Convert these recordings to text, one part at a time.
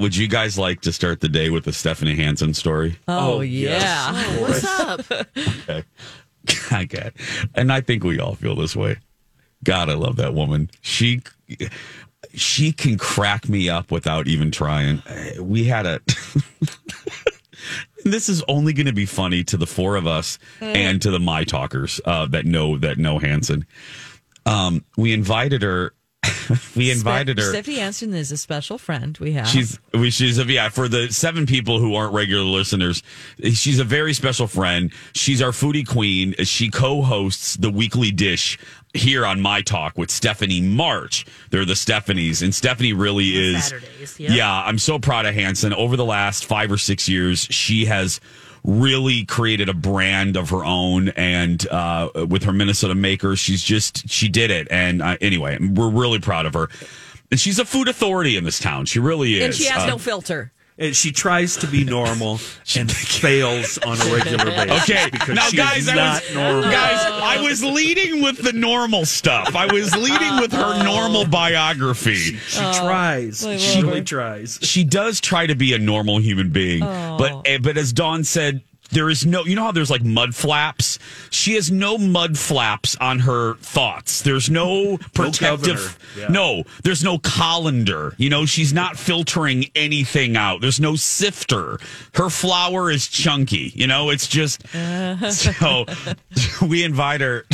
Would you guys like to start the day with the Stephanie Hansen story? Oh, Oh, yeah. yes. What's up? Okay. okay. And I think we all feel this way. God, I love that woman. She she can crack me up without even trying. We had a this is only going to be funny to the four of us and to the my talkers uh, that know that know Hansen. Um, we invited her. we invited her. Stephanie Hansen is a special friend we have. She's we, she's a yeah for the seven people who aren't regular listeners. She's a very special friend. She's our foodie queen. She co-hosts the weekly dish here on My Talk with Stephanie March. They're the Stephanies, and Stephanie really is. Saturdays, yep. Yeah, I'm so proud of Hansen. Over the last five or six years, she has really created a brand of her own and uh, with her minnesota makers. She's just she did it. And uh, anyway we're really proud of her. And she's a food authority in this town. She really is and she has Uh, no filter. And she tries to be normal and fails on a regular basis. Okay, because now she guys, is I not was, normal. guys, I was leading with the normal stuff. I was leading with her normal biography. She tries. I She really tries. She does try to be a normal human being, but eh, but as Dawn said, there is no. You know how there's like mud flaps. She has no mud flaps on her thoughts. There's no protective. governor. Yeah. No, there's no colander. You know, she's not filtering anything out. There's no sifter. Her flour is chunky. You know, it's just so. We invite her.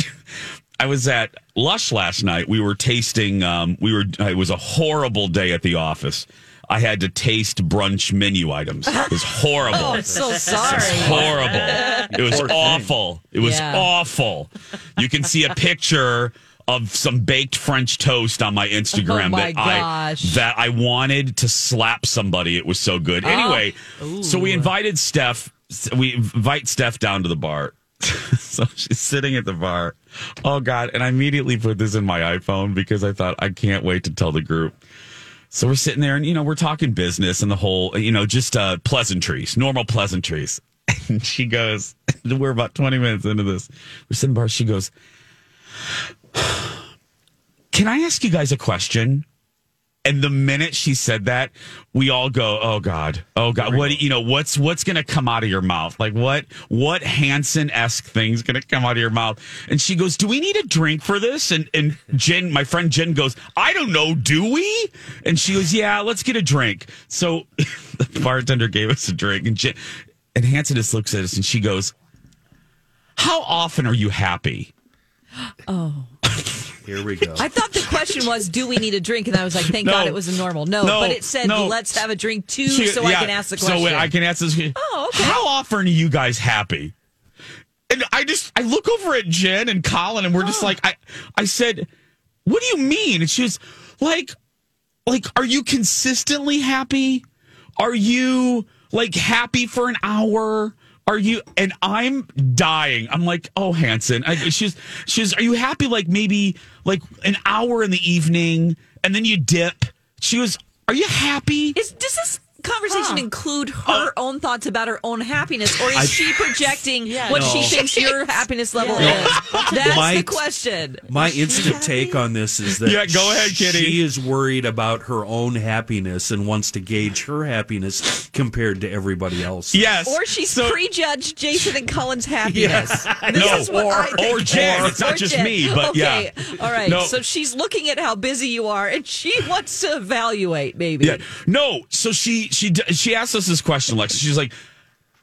I was at Lush last night. We were tasting. Um, we were. It was a horrible day at the office. I had to taste brunch menu items. It was horrible. Oh, I'm so sorry. It was horrible. It was Poor thing. awful. It was Yeah. awful. You can see a picture of some baked French toast on my Instagram Oh, my that I that I wanted to slap somebody. It was so good. Oh. Anyway, so we invited Steph. We invite Steph down to the bar. so she's sitting at the bar. Oh God! And I immediately put this in my iPhone because I thought I can't wait to tell the group. So we're sitting there and, you know, we're talking business and the whole, you know, just uh, pleasantries, normal pleasantries. And she goes, we're about 20 minutes into this. We're sitting bar. She goes, Can I ask you guys a question? And the minute she said that, we all go, "Oh God, oh God, what you know? What's what's going to come out of your mouth? Like what what Hansen esque thing's going to come out of your mouth?" And she goes, "Do we need a drink for this?" And and Jen, my friend Jen, goes, "I don't know, do we?" And she goes, "Yeah, let's get a drink." So the bartender gave us a drink, and Jen and Hansen just looks at us, and she goes, "How often are you happy?" Oh. Here we go. I thought the question was, do we need a drink? And I was like, thank No. God it was a normal. No, No, but it said, no. let's have a drink too, She- so I can ask the question. So I can ask this. Oh, okay. How often are you guys happy? And I just I look over at Jen and Colin, and we're just oh. like I I said, "What do you mean?" And she was like, "Like, are you consistently happy? Are you like happy for an hour?" Are you and I'm dying. I'm like, oh Hansen. I, she's she's. Are you happy? Like maybe like an hour in the evening, and then you dip. She was. Are you happy? Is, this conversation include her uh, own thoughts about her own happiness, or is I- she projecting Yeah. what No. she thinks your happiness level Yeah. is? That's My- the question. My instant take on this is that Yeah, go ahead, Kitty. She is worried about her own happiness and wants to gauge her happiness compared to everybody else. Yes. Or she's So- prejudged Jason and Cullen's happiness. This No, is what or- I think. or Jen. It's not just Jen. me, but okay. yeah. All right. No. So she's looking at how busy you are, and she wants to evaluate. Maybe. Yeah. No. So she she she asked us this question, Lex. She's like,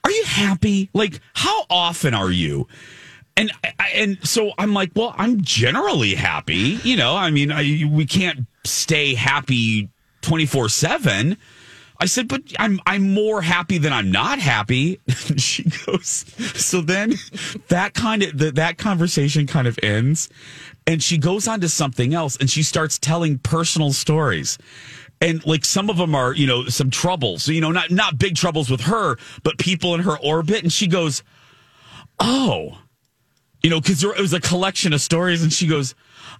"Are you happy? Like, how often are you?" And and so I'm like, "Well, I'm generally happy. You know, I mean, I, we can't stay happy twenty four seven." I said, but I'm I'm more happy than I'm not happy. she goes, so then that kind of the, that conversation kind of ends, and she goes on to something else, and she starts telling personal stories, and like some of them are you know some troubles, you know not not big troubles with her, but people in her orbit, and she goes, oh, you know, because it was a collection of stories, and she goes,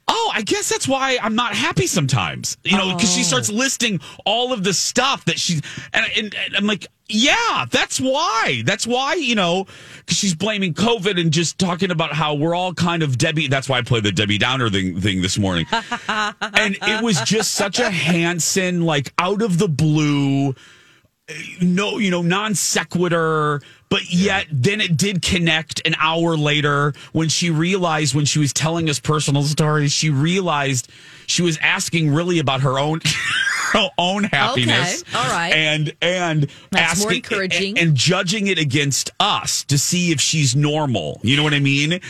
"Oh, I guess that's why I'm not happy sometimes." You know, because she oh. starts listing all of the stuff that she and, and, and I'm like, "Yeah, that's why. That's why." You know, because she's blaming COVID and just talking about how we're all kind of Debbie. That's why I played the Debbie Downer thing thing this morning, and it was just such a Hansen like out of the blue no, you know, non sequitur, but yet then it did connect an hour later when she realized when she was telling us personal stories, she realized she was asking really about her own her own happiness. Okay, all right. And and That's more asking encouraging. And, and judging it against us to see if she's normal. You know what I mean?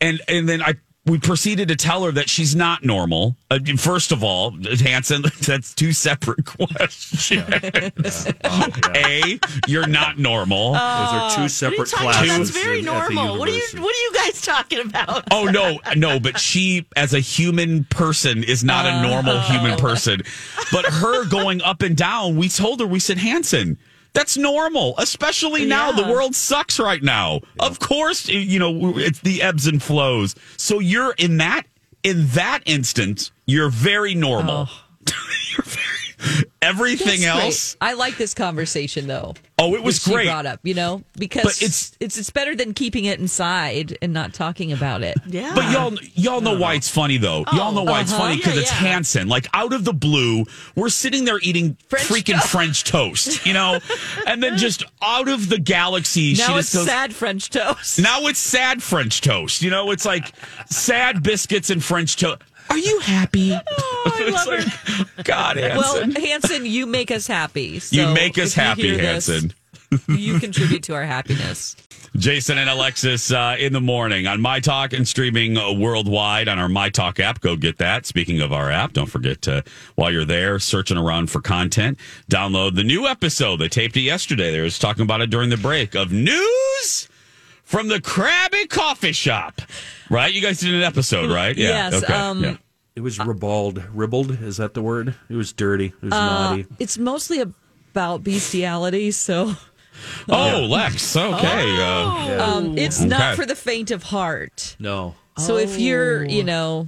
And and then I we proceeded to tell her that she's not normal. Uh, first of all, Hansen, that's two separate questions. A, you're not normal. Those are two What are separate you talking about? classes. That's very in- normal. What are you. What are you guys talking about? Oh no, no, but she as a human person is not a normal human person. But her going up and down, we told her, we said, Hansen, that's normal, especially now. The world sucks right now. Of course, you know, it's the ebbs and flows. So you're in that in that instance, you're very normal. Oh. you're very everything That's great. else. I like this conversation though. Oh, it was that she great. Brought up, you know, because But it's- it's it's better than keeping it inside and not talking about it. Yeah. But y'all, y'all know why it's funny though. y'all know why it's uh-huh. funny because Yeah, it's yeah. Hansen. Like out of the blue, we're sitting there eating French freaking toast. French toast, you know, and then just out of the galaxy, she Now just it's goes. sad French toast. Now it's sad French toast. You know, it's like sad biscuits and French toast. Are you happy? Oh, I love her. God, Hansen. Well, Hansen. Hansen, you make us happy. So you make us happy, hear this, Hansen. you contribute to our happiness. Jason and Alexis uh, in the morning on My Talk and streaming uh, worldwide on our My Talk app. Go get that. Speaking of our app, don't forget to, while you're there searching around for content, download the new episode. They taped it yesterday. They was talking about it during the break of news from the Krabby Coffee Shop. Right? You guys did an episode, right? Yeah. Yes, um, yeah. It was ribald. Ribbled? Is that the word? It was dirty. It was Uh, naughty. It's mostly about bestiality, so Oh, Lex. Okay. Uh, um, it's Okay. not for the faint of heart. No. So if you're, you know,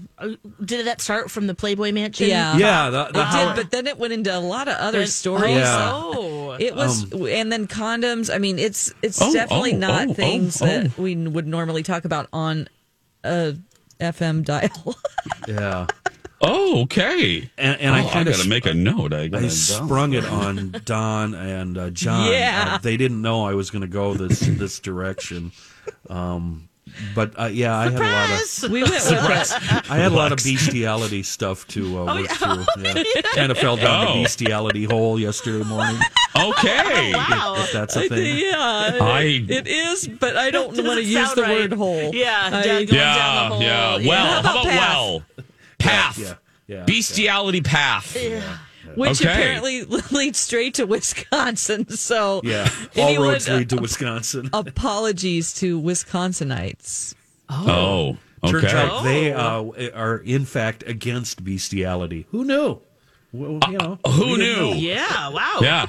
Did that start from the Playboy Mansion? yeah, Yeah, the, the it how- did, but then it went into a lot of other Then- stories. Yeah. Oh. It was, and then condoms. I mean, it's it's Oh, definitely oh, not oh, things oh, that we would normally talk about on a FM dial. yeah. oh, okay. And, and I Oh, kind of got to make a note. I, I sprung it on Don and uh, John. Yeah. Uh, they didn't know I was going to go this this direction. Um, but uh, yeah, I had a lot of we went with it. I had a lot of bestiality stuff to uh, work through. Yeah. Kind of fell down Oh. the bestiality hole yesterday morning. Okay. Wow. If that's a thing. Yeah, I- it is, but I don't want to use the right. word hole. Yeah, I- going Yeah, down the hole. yeah. Yeah. Well, How how about about path? well? Path. Yeah. Yeah. Bestiality path. which Okay. apparently leads straight to Wisconsin. So Yeah. All anyone- roads lead to Wisconsin. apologies to Wisconsinites. Oh, Turns okay. out they uh, are in fact against bestiality. Who knew? Well, you know, Uh, Who we knew? know. Yeah, wow. Yeah.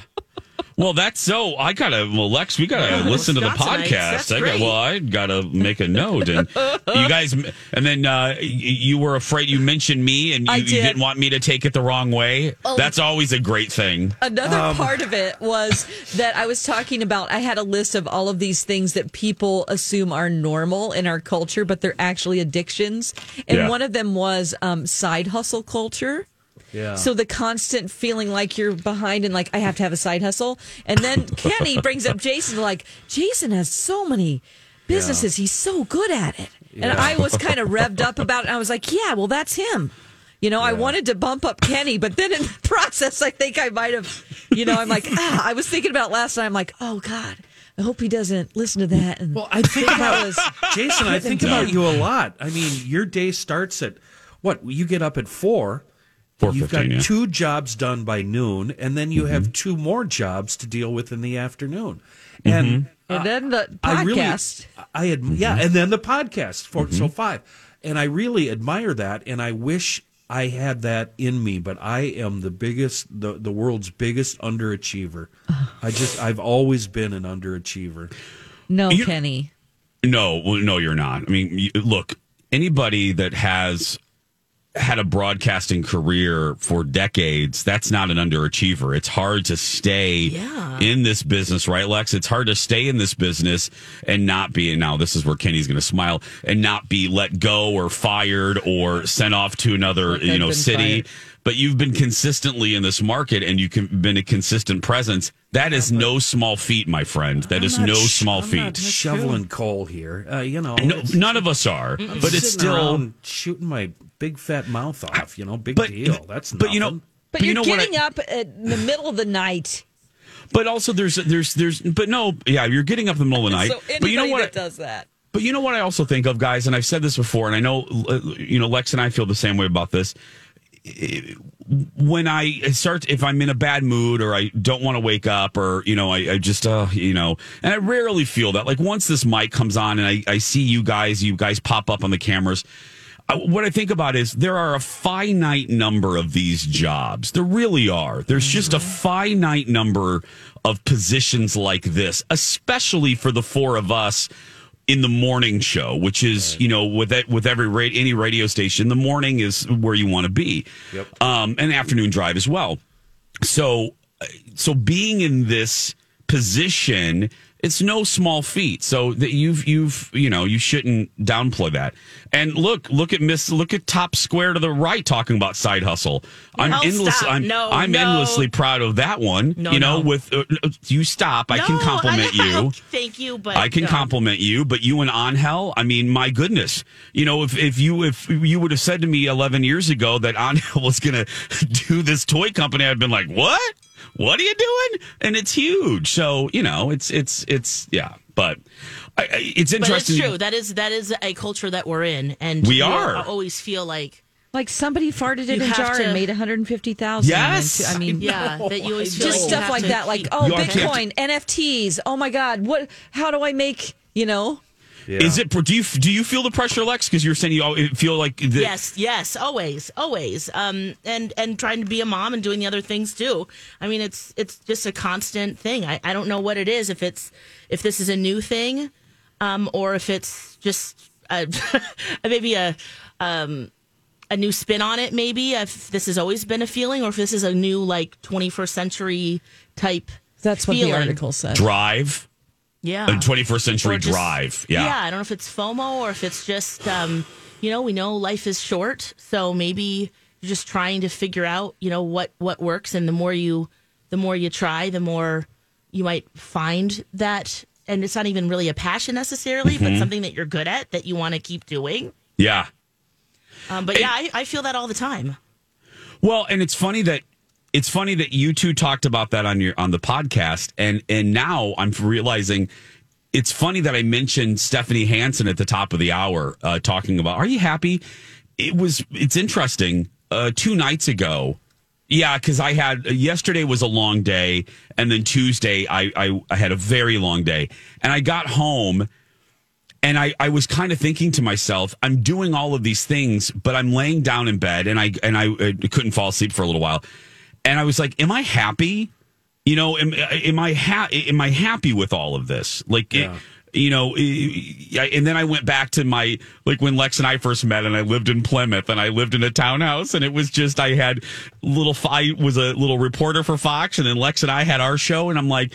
Well, that's so. I gotta. Well, Lex, we gotta listen to the podcast. I got, well, I gotta make a note. And you guys, and then uh, you were afraid. You mentioned me, and you, I you did. didn't want me to take it the wrong way. That's always a great thing. Another Um, part of it was that I was talking about, I had a list of all of these things that people assume are normal in our culture, but they're actually addictions. And Yeah. one of them was um, side hustle culture. Yeah. So the constant feeling like you're behind and like I have to have a side hustle. And then Kenny brings up Jason like Jason has so many businesses. He's so good at it. And I was kind of revved up about it. I was like, yeah, well that's him. You know, I wanted to bump up Kenny, but then in the process I think I might have you know, I'm like, ah, I was thinking about last night. I'm like, oh God, I hope he doesn't listen to that. And Well, I think that about was Jason. I think about you a lot. I mean, your day starts at what? You get up at four. You've got yeah. two jobs done by noon, and then you have mm-hmm. two more jobs to deal with in the afternoon. And mm-hmm. and uh, then the I really, podcast. I ad- mm-hmm. yeah, and then the podcast for so five, and I really admire that, and I wish I had that in me, but I am the biggest, the the world's biggest underachiever. I just, I've always been an underachiever. no, You- Kenny. No, no, you're not. I mean, you, look, anybody that has had a broadcasting career for decades, that's not an underachiever. It's hard to stay Yeah. in this business, right, Lex? It's hard to stay in this business and not be, and now this is where Kenny's going to smile, and not be let go or fired or sent off to another, Like you know, city. fired. But you've been consistently in this market and you've been a consistent presence. That is no small feat, my friend. That is I'm no sh- small I'm feat. not shoveling coal here. Uh, you know, No, none of us are, I'm but it's still. shooting my big fat mouth off. You know, big But deal. That's but you know, nothing. But you you're know what? getting I, up in the middle of the night. but also there's there's there's but no, yeah, you're getting up in the middle of the night. So but you know what? that does that. But you know what I also think of, guys, and I've said this before, and I know uh, you know Lex and I feel the same way about this. When I start, if I'm in a bad mood or I don't want to wake up, or you know, I, I just, uh, you know, and I rarely feel that. Like once this mic comes on and I, I see you guys, you guys pop up on the cameras. I- What I think about is there are a finite number of these jobs. There really are. There's just a finite number of positions like this, especially for the four of us in the morning show, which is you know with that with every ra- any radio station, the morning is where you want to be. Yep. Um, and afternoon drive as well. So so being in this position it's no small feat so that you've you've you know you shouldn't downplay that and look look at miss look at top square to the right talking about side hustle i'm No, endless stop. i'm No, i'm no. endlessly proud of that one No, you know no. with uh, you stop i can compliment I- you Thank you, but I can compliment you, but you and Angel, I mean, my goodness, you know, if, if you if you would have said to me 11 years ago that Angel was going to do this toy company, I'd been like, what? What are you doing? And it's huge. So you know, it's it's it's yeah, but I, I, it's But it's interesting. true. That is that is a culture that we're in, and We are. I always feel like Like somebody farted in You a jar to- and made 150,000. Yes. into- I mean, yeah, that you always feel just like stuff like to that. Like, oh, You to- Bitcoin, NFTs. Oh my God, what? How do I make? You know, Is it? Do you do you feel the pressure, Lex? Because you're saying you feel like the, Yes, yes, always, always. Um, and and trying to be a mom and doing the other things too. I mean, it's it's just a constant thing. I, I don't know what it is. If it's if this is a new thing, um, or if it's just a, maybe a um a new spin on it. Maybe if this has always been a feeling, or if this is a new like 21st century type. that's what feeling. the article said. drive, Yeah, a 21st century just- drive. Yeah. Yeah. I don't know if it's FOMO or if it's just, um, you know, we know life is short, so maybe you're just trying to figure out, you know, what what works, and the more you, the more you try, the more you might find that, and it's not even really a passion necessarily, Mm-hmm. but something that you're good at that you want to keep doing. yeah. Um, but yeah, I, I feel that all the time. Well, and it's funny that it's funny that you two talked about that on your on the podcast, and and now I'm realizing it's funny that I mentioned Stephanie Hansen at the top of the hour, uh, talking about Are you happy? It was it's interesting. Uh, two nights ago, yeah, because I had yesterday was a long day, and then Tuesday I, I I had a very long day, and I got home and I, I was kind of thinking to myself, I'm doing all of these things, but I'm laying down in bed and I and I, uh couldn't fall asleep for a little while, and I was like, Am I happy? you know, am, am I ha- am I happy with all of this? Like, it, you know, I- and then I went back to my like when Lex and I first met, and I lived in Plymouth, and I lived in a townhouse, and it was just I had little. I was a little reporter for Fox, and then Lex and I had our show, and I'm like,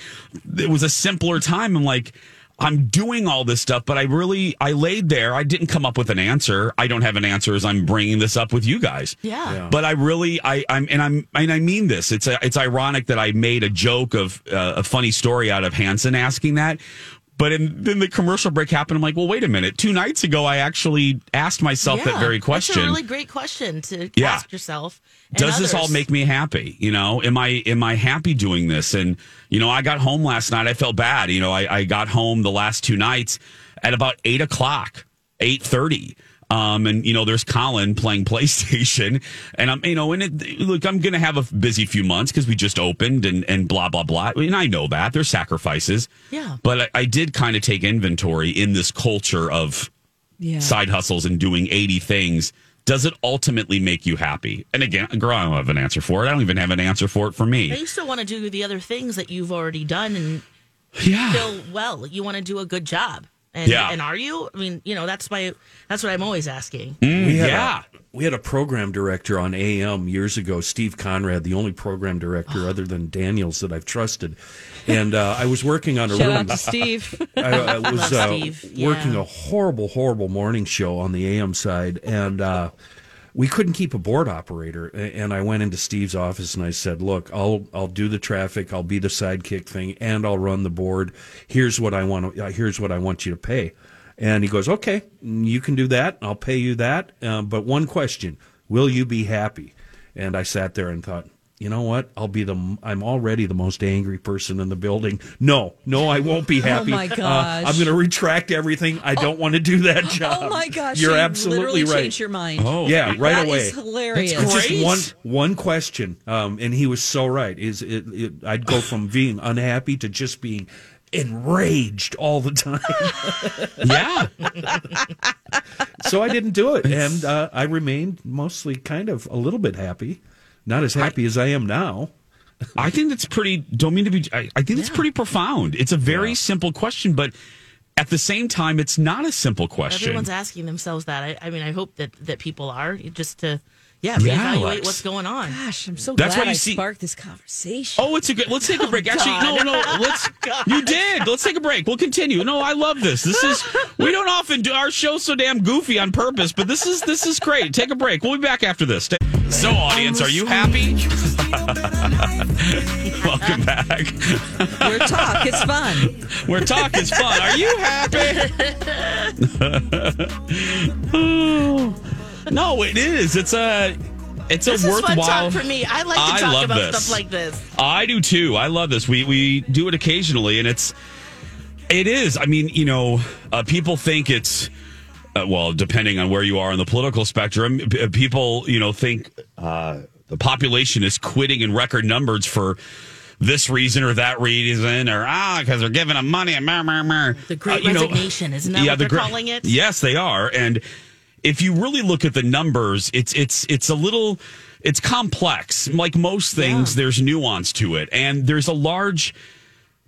it was a simpler time. I'm like. I'm doing all this stuff, but I really I laid there. I didn't come up with an answer. I don't have an answer as I'm bringing this up with you guys. Yeah. Yeah. But I really I I'm and I'm and I mean this. It's a, it's ironic that I made a joke of uh, a funny story out of Hansen asking that. But in, then the commercial break happened. I'm like, well, wait a minute. Two nights ago, I actually asked myself that very question. That's a really great question to Yeah. ask yourself. and does this all make me happy you know am i am i happy doing this and you know i got home last night i felt bad you know i, I got home the last two nights at about eight o'clock eight thirty um, and you know, there's Colin playing PlayStation, and I'm, you know, and it, look, I'm going to have a busy few months because we just opened and and blah blah blah. And I know that there's sacrifices, Yeah. But I, I did kind of take inventory in this culture of Yeah. side hustles and doing 80 things does it ultimately make you happy and again girl i don't have an answer for it i don't even have an answer for it for me you still want to do the other things that you've already done and yeah feel well. You want to do a good job. And, Yeah. and are you? I mean, you know, that's my that's what I'm always asking. we yeah. a, we had a program director on AM years ago, Steve Conrad, the only program director other than Daniels that I've trusted. And uh, I was working on a Shout really out to Steve. I, I was Love uh, Steve, yeah. working a horrible, horrible morning show on the AM side, and uh, we couldn't keep a board operator. And I went into Steve's office and I said, "Look, I'll I'll do the traffic, I'll be the sidekick thing, and I'll run the board. Here's what I want. To, uh, here's what I want you to pay." And he goes, "Okay, you can do that. I'll pay you that. Uh, but one question: Will you be happy?" And I sat there and thought. You know what? I'll be the. I'm already the most angry person in the building. No, no, I won't be happy. Oh my Uh, gosh. I'm going to retract everything. I don't want to do that job. Oh my gosh! You're so absolutely literally right. changed your mind. oh yeah, right That away. is hilarious. It's Great. just one one question, um, and he was so right. Is it, it? I'd go from being unhappy to just being enraged all the time. yeah so I didn't do it, and uh, I remained mostly kind of a little bit happy, not as happy as I am now. i think that's pretty don't mean to be i, I think it's pretty profound it's a very simple question but at the same time it's not a simple question Everyone's asking themselves that. I, I mean, I hope that that people are just to yeah Yeah, reevaluate Lex. what's going on. Gosh, I'm so That's glad why you I see- sparked this conversation. Oh, it's a good. Let's take a break. Oh, Actually, no, no. Let's. Oh, you did. Let's take a break. We'll continue. No, I love this. This is. We don't often do our show so damn goofy on purpose, but this is this is great. Take a break. We'll be back after this. Stay- So, audience, are you happy? Welcome back. We're talk. It's fun. We're talk It's fun. Are you happy? no, it is. It's a. It's a This is fun worthwhile. talk for me. I like to I talk about this. stuff like this. I do too. I love this. We we do it occasionally, and it's it is. I mean, you know, uh, people think it's uh, well, depending on where you are on the political spectrum, p- uh, people you know think uh, the population is quitting in record numbers for this reason or that reason, or ah, because they're giving them money and mer, mer, mer. The Great Uh, you know, Resignation, isn't that what the they're gre- calling it? Yes, they are. And if you really look at the numbers, it's it's it's a little it's complex. Like most things, there's nuance to it, and there's a large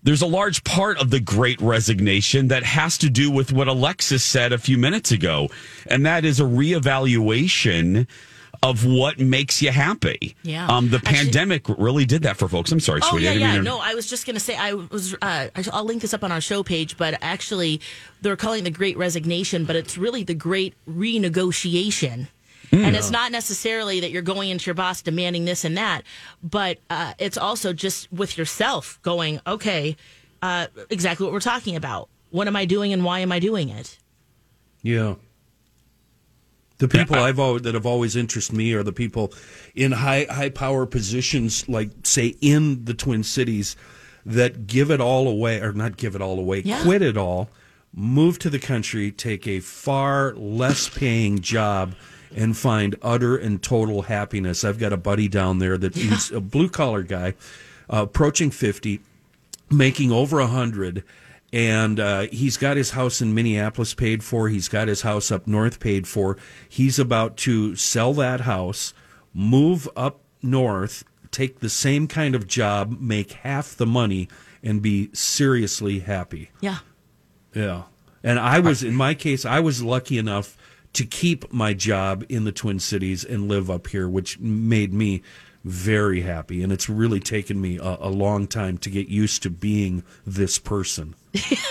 there's a large part of the great resignation that has to do with what Alexis said a few minutes ago, and that is a reevaluation of what makes you happy. Yeah. Um, the Actually- pandemic really did that for folks. I'm sorry, Oh sweetie. I yeah, didn't yeah. No, I was just gonna say I was. Uh, I- I'll link this up on our show page, but actually, they're calling the Great Resignation, but it's really the Great Renegotiation. Hmm. And it's not necessarily that you're going into your boss demanding this and that, but uh, it's also just with yourself going, okay, uh, exactly what we're talking about. What am I doing and why am I doing it? Yeah. The people I- I've always, that have always interested me are the people in high high power positions, like say in the Twin Cities, that give it all away or not give it all away, Yeah. quit it all, move to the country, take a far less paying job, and find utter and total happiness. I've got a buddy down there that he's a blue collar guy, uh, approaching fifty, making over a hundred and uh, he's got his house in minneapolis paid for he's got his house up north paid for he's about to sell that house move up north take the same kind of job, make half the money, and be seriously happy. Yeah. Yeah. And I was, in my case, I was lucky enough to keep my job in the Twin Cities and live up here, which made me very happy. And it's really taken me a, a long time to get used to being this person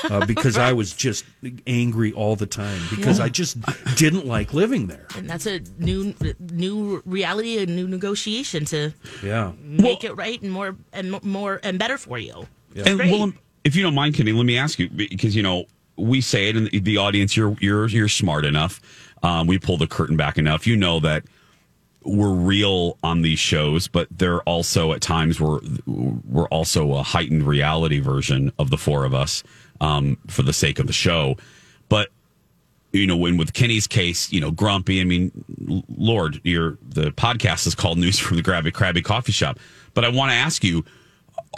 uh, because I was just angry all the time because I just didn't like living there. And that's a new new reality, a new negotiation to Yeah. make it right and more and more and better for you. And Great. well, if you don't mind, Kenny, let me ask you because you know we say it in the- the audience. You're you're you're smart enough. Um, we pull the curtain back enough. You know that we're real on these shows, but they're also at times we're we're also a heightened reality version of the four of us um, for the sake of the show. But you know, when with Kenny's case, you know, grumpy. I mean, Lord, your the podcast is called News from the Krabby Krabby Coffee Shop. But I want to ask you: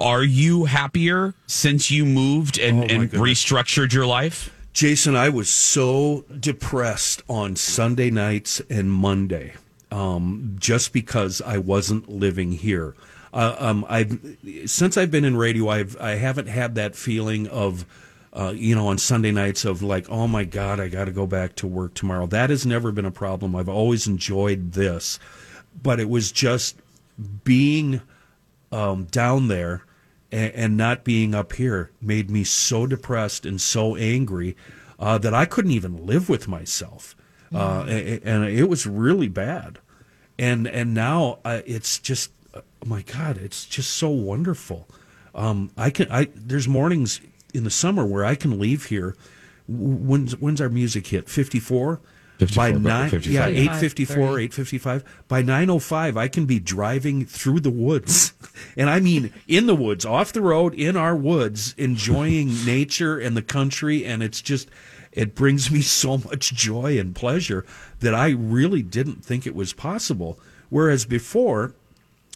Are you happier since you moved and, Oh, and goodness. restructured your life? Jason, I was so depressed on Sunday nights and Monday, um, just because I wasn't living here. Uh, um, I've since I've been in radio, I've I haven't had that feeling of, uh, you know, on Sunday nights of like, oh my God, I got to go back to work tomorrow. That has never been a problem. I've always enjoyed this, but it was just being um, down there and, and not being up here made me so depressed and so angry uh, that I couldn't even live with myself, uh, a- a- and it was really bad. And and now uh, it's just, oh my God, it's just so wonderful. Um, I can I there's mornings in the summer where I can leave here. When's when's our music hit? Fifty four. 54, By nine, 55. yeah, eight 55, fifty four, 30. eight fifty five. By nine oh five, I can be driving through the woods, and I mean in the woods, off the road, in our woods, enjoying nature and the country, and it's just it brings me so much joy and pleasure that I really didn't think it was possible. Whereas before,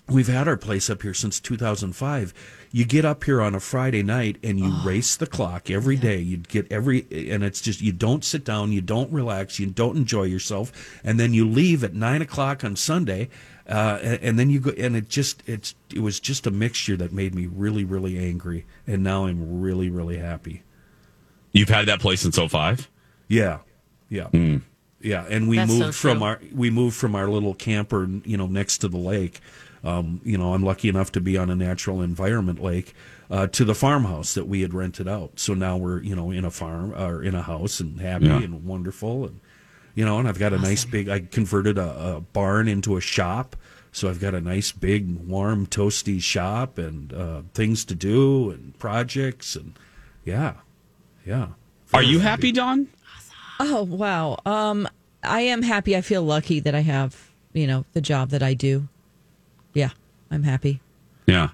We've had our place up here since 2005. You get up here on a Friday night and you race the clock every day. You get every, and it's just, you don't sit down, you don't relax, you don't enjoy yourself. And then you leave at nine o'clock on Sunday. Uh, and, and then you go, and it just, it's, it was just a mixture that made me really, really angry. And now I'm really, really happy. You've had that place since 05? Yeah, yeah, yeah. And we That's so moved from our we moved from our little camper, you know, next to the lake. Um, you know, I'm lucky enough to be on a natural environment lake uh, to the farmhouse that we had rented out. So now we're you know in a farm or in a house and happy Yeah. and wonderful and you know, and I've got a nice big. I converted a, a barn into a shop. So I've got a nice big warm toasty shop and uh, things to do and projects and yeah, yeah. Are you happy, Don? Oh wow. Um, I am happy. I feel lucky that I have you know the job that I do. Yeah, I'm happy. Yeah.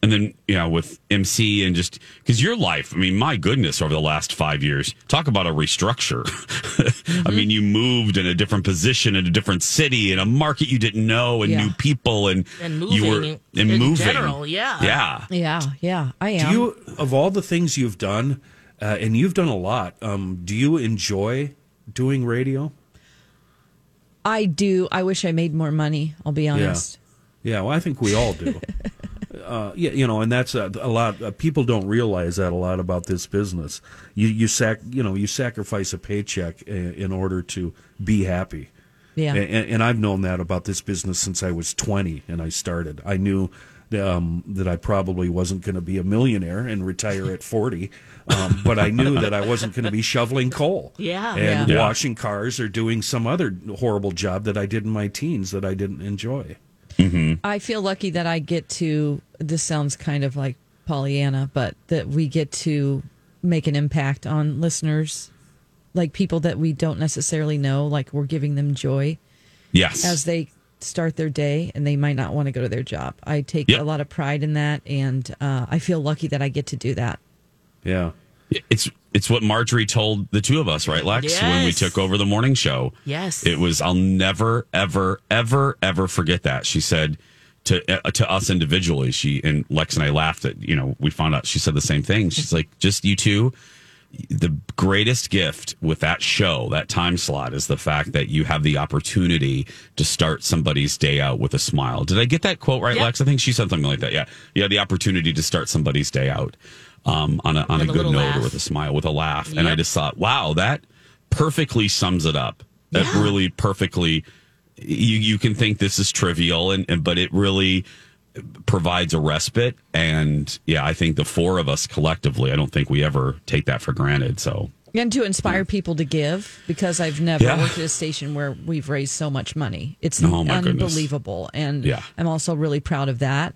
And then, yeah, with MC and just because your life, I mean, my goodness, over the last five years, talk about a restructure. I mean, you moved in a different position in a different city in a market you didn't know and Yeah. new people and, And you were and in moving. general, yeah. Yeah. Yeah, yeah, I am. Do you, of all the things you've done, uh, and you've done a lot, um, do you enjoy doing radio? I do. I wish I made more money. I'll be honest. Yeah, well, I think we all do. uh, yeah, you know, and that's a, a lot. Uh, people don't realize that a lot about this business. You you sac, you know, you sacrifice a paycheck in, in order to be happy. Yeah. And, and I've known that about this business since I was 20 and I started. I knew um, that I probably wasn't going to be a millionaire and retire at 40, um, but I knew that I wasn't going to be shoveling coal Yeah. and Yeah. washing cars or doing some other horrible job that I did in my teens that I didn't enjoy. I feel lucky that I get to. This sounds kind of like Pollyanna, but that we get to make an impact on listeners, like people that we don't necessarily know. Like we're giving them joy Yes. as they start their day, and they might not want to go to their job. I take Yep. a lot of pride in that, and uh, I feel lucky that I get to do that. Yeah. It's it's what Marjorie told the two of us, right, Lex, when we took over the morning show. Yes. It was I'll never ever ever ever forget that. She said to uh, to us individually, she and Lex and I laughed at, you know, we found out she said the same thing. She's like, "Just you two the greatest gift with that show, that time slot, is the fact that you have the opportunity to start somebody's day out with a smile. Did I get that quote right, Yep. Lex? I think she said something like that. Yeah, you have the opportunity to start somebody's day out um, on a on a good note laugh. or with a smile, with a laugh. And I just thought, wow, that perfectly sums it up. That Yeah. really perfectly. You you can think this is trivial, and, and but it really provides a respite. And yeah, I think the four of us collectively, I don't think we ever take that for granted. So And to inspire people to give, because I've never Yeah. worked at a station where we've raised so much money. It's Oh, my goodness. unbelievable. And Yeah. I'm also really proud of that,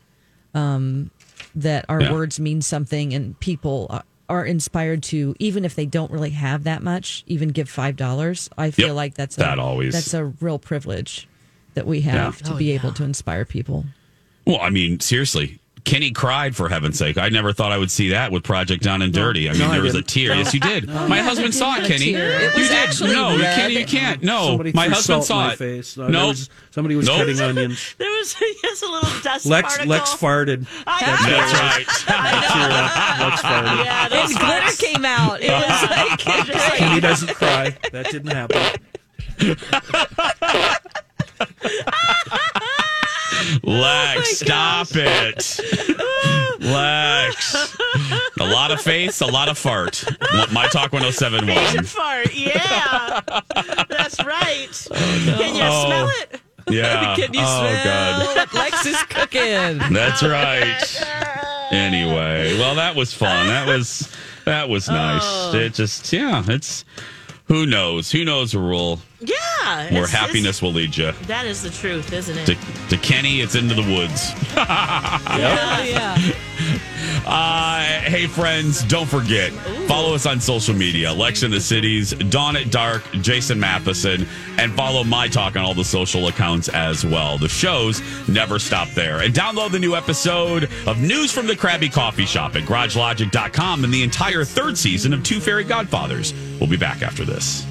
um, that our Yeah. words mean something and people are- are inspired to, even if they don't really have that much, even give $5. I feel Yep. like that's That a, always- that's a real privilege that we have Yeah. to Oh, be yeah. able to inspire people. Well, I mean, seriously. Kenny cried for heaven's sake. I never thought I would see that with Project Down and Dirty. I mean, No, I there was a tear. No. Yes, you did. My husband saw it, Kenny. It you did. no, you red. can't. You can't. No, Somebody my threw husband salt saw my it. face. No, no, there was- somebody was Nope. cutting onions. There was yes, a little dust Lex particle. Lex farted. I That's that's right. Teared up. Lex farted. Yeah, those And glitter came out. It was like, Just Kenny like, doesn't cry. That didn't happen. Lex, oh stop it. Lex. A lot of face, a lot of fart. My Talk 1071. Asian fart. Yeah, that's right. Oh, Can you Oh. smell it? Yeah. Can you oh, smell God. what Lex is cooking? That's right. Anyway, well, that was fun. That was that was nice. Oh. It just yeah, it's who knows? Who knows a rule Yeah. where it's- happiness will lead you. That is the truth, isn't it? To, to Kenny, it's into the woods. Oh, yeah. Uh, hey, friends, don't forget, follow us on social media Lex in the Cities, Dawn at Dark, Jason Matheson, and follow My Talk on all the social accounts as well. The shows never stop there. And download the new episode of News from the Krabby Coffee Shop at garagelogic.com and the entire third season of Two Fairy Godfathers. We'll be back after this.